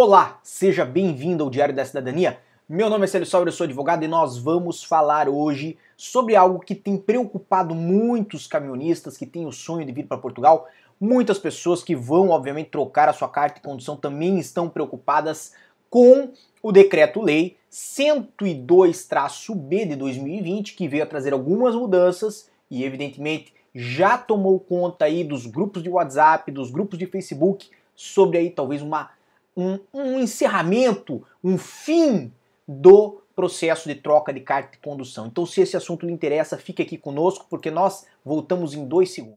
Olá, seja bem-vindo ao Diário da Cidadania. Meu nome é Célio Sauer, eu sou advogado e nós vamos falar hoje sobre algo que tem preocupado muitos caminhonistas que têm o sonho de vir para Portugal. Muitas pessoas que vão, obviamente, trocar a sua carta de condução também estão preocupadas com o decreto-lei 102-B de 2020, que veio a trazer algumas mudanças e, evidentemente, já tomou conta aí dos grupos de WhatsApp, dos grupos de Facebook, sobre aí talvez uma um, um encerramento, um fim do processo de troca de carta de condução. Então, se esse assunto lhe interessa, fique aqui conosco, porque nós voltamos em dois segundos.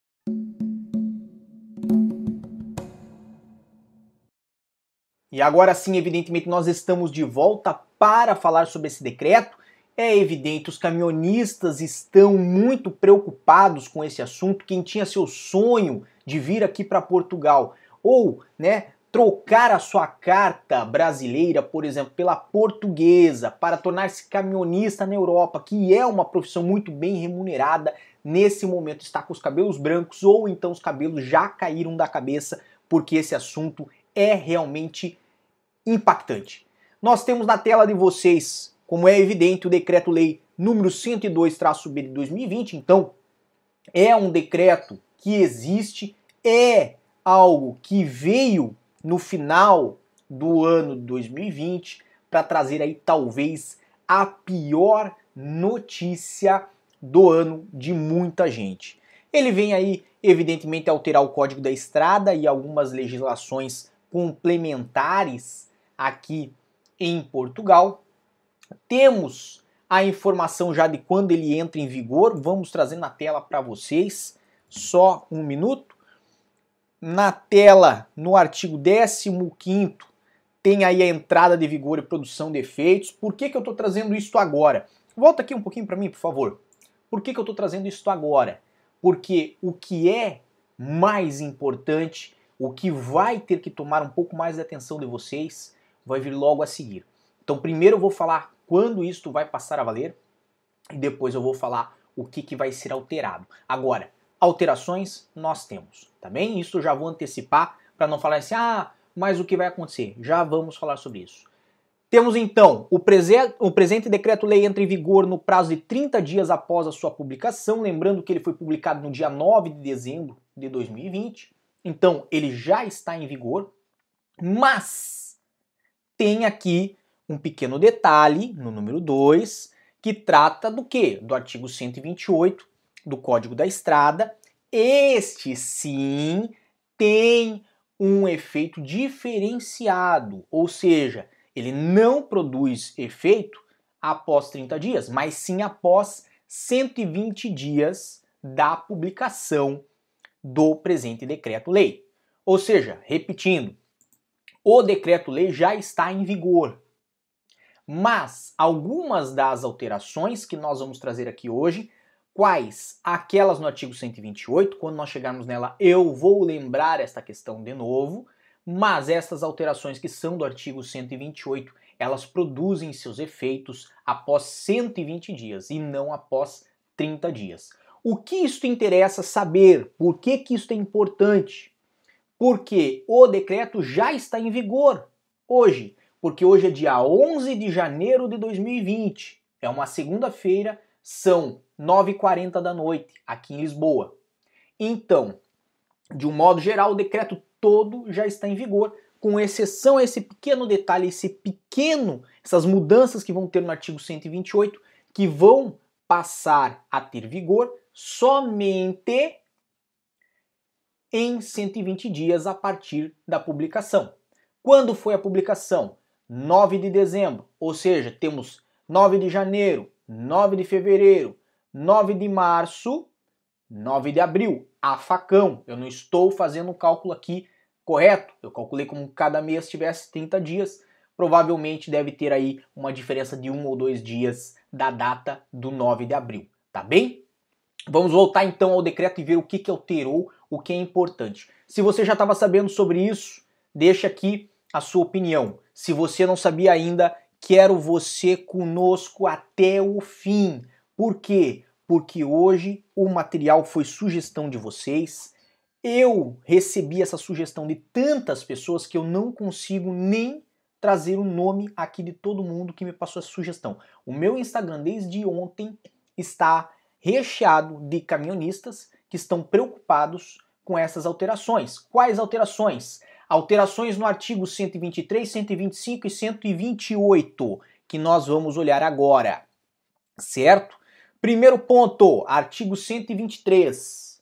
E agora sim, evidentemente, nós estamos de volta para falar sobre esse decreto. É evidente, os caminhonistas estão muito preocupados com esse assunto. Quem tinha seu sonho de vir aqui para Portugal ou, né, trocar a sua carta brasileira, por exemplo, pela portuguesa, para tornar-se caminhonista na Europa, que é uma profissão muito bem remunerada, nesse momento está com os cabelos brancos ou então os cabelos já caíram da cabeça, porque esse assunto é realmente impactante. Nós temos na tela de vocês, como é evidente, o decreto-lei número 102-B de 2020, então é um decreto que existe, é algo que veio no final do ano 2020 para trazer aí talvez a pior notícia do ano de muita gente. Ele vem aí, evidentemente, alterar o Código da Estrada e algumas legislações complementares aqui em Portugal. Temos a informação já de quando ele entra em vigor, vamos trazer na tela para vocês. Só um minuto na tela, no artigo 15 tem aí a entrada de vigor e produção de efeitos. Por que, que eu estou trazendo isso agora? Volta aqui um pouquinho para mim, por favor. Por que, que eu estou trazendo isso agora? Porque o que é mais importante, o que vai ter que tomar um pouco mais de atenção de vocês, vai vir logo a seguir. Então, primeiro eu vou falar quando isto vai passar a valer e depois eu vou falar o que, que vai ser alterado. Agora, alterações nós temos, tá bem? Isso já vou antecipar para não falar assim, ah, mas o que vai acontecer? Já vamos falar sobre isso. Temos então o, prese o presente decreto-lei entra em vigor no prazo de 30 dias após a sua publicação, lembrando que ele foi publicado no dia 9 de dezembro de 2020. Então, ele já está em vigor, mas tem aqui um pequeno detalhe no número 2 que trata do que? Do artigo 128 do Código da Estrada, este sim tem um efeito diferenciado, ou seja, ele não produz efeito após 30 dias, mas sim após 120 dias da publicação do presente decreto-lei. Ou seja, repetindo, o decreto-lei já está em vigor. Mas algumas das alterações que nós vamos trazer aqui hoje Quais? Aquelas no artigo 128, quando nós chegarmos nela eu vou lembrar esta questão de novo, mas estas alterações que são do artigo 128, elas produzem seus efeitos após 120 dias e não após 30 dias. O que isto interessa saber? Por que, que isto é importante? Porque o decreto já está em vigor hoje, porque hoje é dia 11 de janeiro de 2020, é uma segunda-feira, são 9h40 da noite, aqui em Lisboa. Então, de um modo geral, o decreto todo já está em vigor, com exceção a esse pequeno detalhe, esse pequeno, essas mudanças que vão ter no artigo 128, que vão passar a ter vigor somente em 120 dias a partir da publicação. Quando foi a publicação? 9 de dezembro, ou seja, temos 9 de janeiro, 9 de fevereiro, 9 de março, 9 de abril, a facão. Eu não estou fazendo o um cálculo aqui correto. Eu calculei como cada mês tivesse 30 dias. Provavelmente deve ter aí uma diferença de um ou dois dias da data do 9 de abril, tá bem? Vamos voltar então ao decreto e ver o que, que alterou, o que é importante. Se você já estava sabendo sobre isso, deixa aqui a sua opinião. Se você não sabia ainda, quero você conosco até o fim. Por quê? Porque hoje o material foi sugestão de vocês. Eu recebi essa sugestão de tantas pessoas que eu não consigo nem trazer o nome aqui de todo mundo que me passou essa sugestão. O meu Instagram desde ontem está recheado de caminhonistas que estão preocupados com essas alterações. Quais alterações? Alterações no artigo 123, 125 e 128, que nós vamos olhar agora. Certo? Primeiro ponto, artigo 123.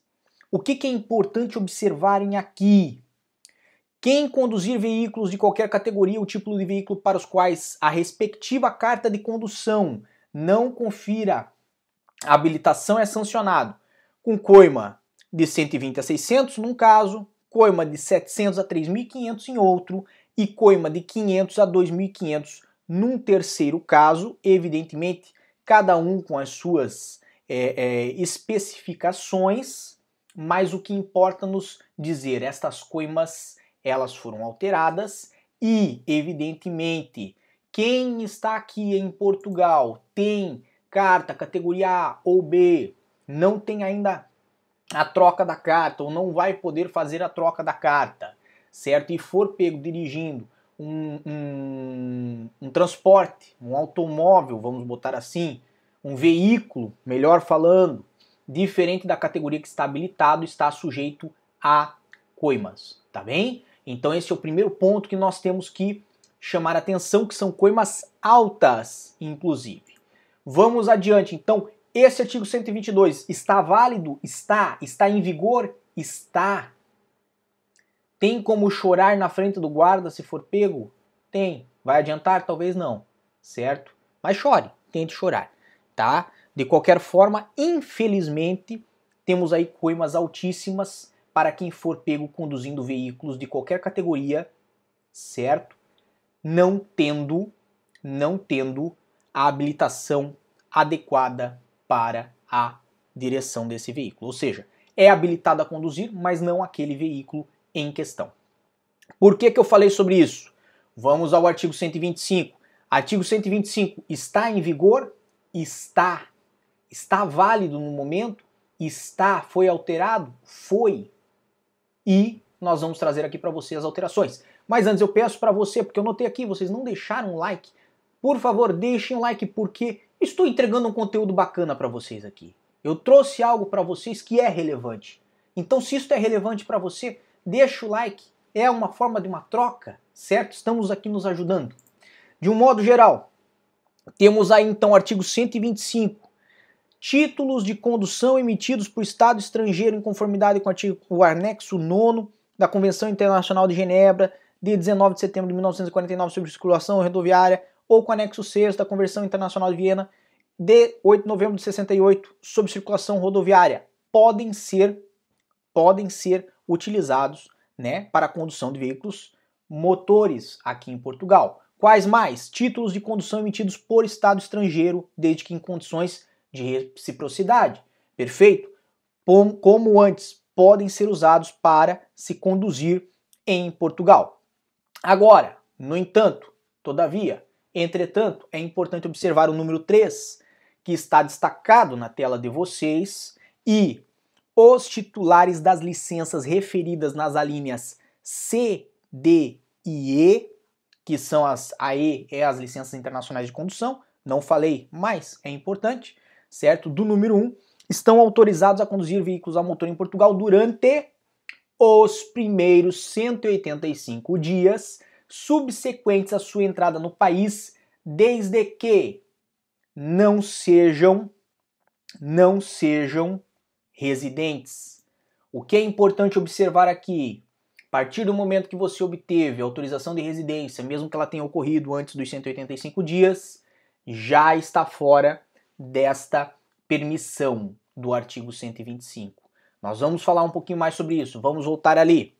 O que, que é importante observarem aqui? Quem conduzir veículos de qualquer categoria ou tipo de veículo para os quais a respectiva carta de condução não confira habilitação é sancionado com coima de 120 a 600 num caso, coima de 700 a 3.500 em outro e coima de 500 a 2.500 num terceiro caso, evidentemente cada um com as suas é, é, especificações, mas o que importa nos dizer estas coimas elas foram alteradas e, evidentemente, quem está aqui em Portugal tem carta categoria A ou B, não tem ainda a troca da carta ou não vai poder fazer a troca da carta, certo? E for pego dirigindo um, um, um transporte, um automóvel, vamos botar assim, um veículo, melhor falando, diferente da categoria que está habilitado, está sujeito a coimas, tá bem? Então esse é o primeiro ponto que nós temos que chamar atenção, que são coimas altas, inclusive. Vamos adiante. Então, esse artigo 122 está válido? Está. Está em vigor? Está. Tem como chorar na frente do guarda se for pego? Tem. Vai adiantar? Talvez não. Certo? Mas chore, tente chorar, tá? De qualquer forma, infelizmente, temos aí coimas altíssimas para quem for pego conduzindo veículos de qualquer categoria, certo? Não tendo, não tendo a habilitação adequada para a direção desse veículo. Ou seja, é habilitado a conduzir, mas não aquele veículo em questão. Por que, que eu falei sobre isso? Vamos ao artigo 125. Artigo 125 está em vigor? Está. Está válido no momento? Está. Foi alterado? Foi e nós vamos trazer aqui para você as alterações. Mas antes eu peço para você, porque eu notei aqui, vocês não deixaram um like, por favor, deixem um like porque estou entregando um conteúdo bacana para vocês aqui. Eu trouxe algo para vocês que é relevante. Então, se isso é relevante para você, deixa o like. É uma forma de uma troca, certo? Estamos aqui nos ajudando. De um modo geral, temos aí então o artigo 125, títulos de condução emitidos por Estado estrangeiro em conformidade com o, artigo, o anexo 9 da Convenção Internacional de Genebra de 19 de setembro de 1949 sobre circulação rodoviária ou com o anexo 6 da Convenção Internacional de Viena de 8 de novembro de 68 sobre circulação rodoviária podem ser podem ser utilizados, né, para a condução de veículos motores aqui em Portugal. Quais mais? Títulos de condução emitidos por Estado estrangeiro, desde que em condições de reciprocidade. Perfeito? Como antes, podem ser usados para se conduzir em Portugal. Agora, no entanto, todavia, entretanto, é importante observar o número 3, que está destacado na tela de vocês, e os titulares das licenças referidas nas alíneas C, D e E, que são as AE, é as licenças internacionais de condução, não falei, mas é importante, certo? Do número 1, estão autorizados a conduzir veículos a motor em Portugal durante os primeiros 185 dias subsequentes à sua entrada no país, desde que não sejam não sejam residentes. O que é importante observar aqui, a partir do momento que você obteve a autorização de residência, mesmo que ela tenha ocorrido antes dos 185 dias, já está fora desta permissão do artigo 125. Nós vamos falar um pouquinho mais sobre isso, vamos voltar ali.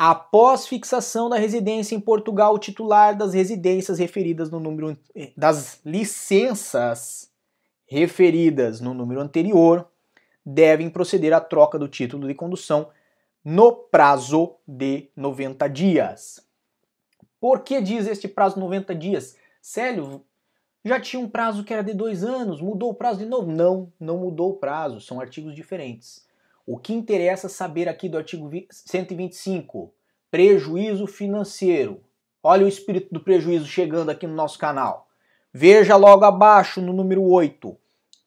Após fixação da residência em Portugal, o titular das residências referidas no número das licenças referidas no número anterior devem proceder à troca do título de condução no prazo de 90 dias. Por que diz este prazo de 90 dias? Célio, já tinha um prazo que era de dois anos, mudou o prazo de novo? Não, não mudou o prazo, são artigos diferentes. O que interessa saber aqui do artigo 125, prejuízo financeiro. Olha o espírito do prejuízo chegando aqui no nosso canal. Veja logo abaixo no número 8.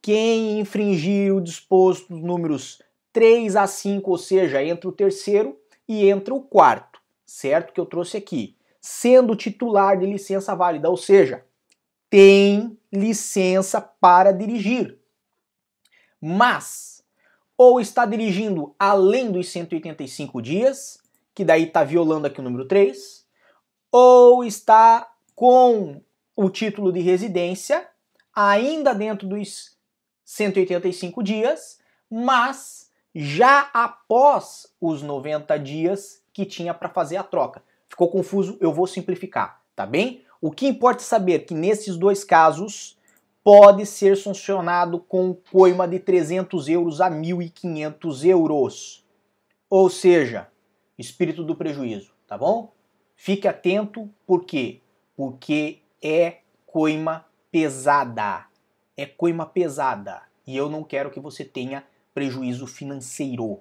Quem infringir o disposto dos números 3 a 5, ou seja, entre o terceiro e entre o quarto, certo? Que eu trouxe aqui. Sendo titular de licença válida, ou seja, tem licença para dirigir. Mas, ou está dirigindo além dos 185 dias, que daí está violando aqui o número 3, ou está com o título de residência ainda dentro dos 185 dias, mas já após os 90 dias que tinha para fazer a troca. Ficou confuso? Eu vou simplificar, tá bem? O que importa é saber que nesses dois casos pode ser sancionado com coima de 300 euros a 1.500 euros. Ou seja, espírito do prejuízo, tá bom? Fique atento, por quê? Porque é coima pesada. É coima pesada. E eu não quero que você tenha prejuízo financeiro.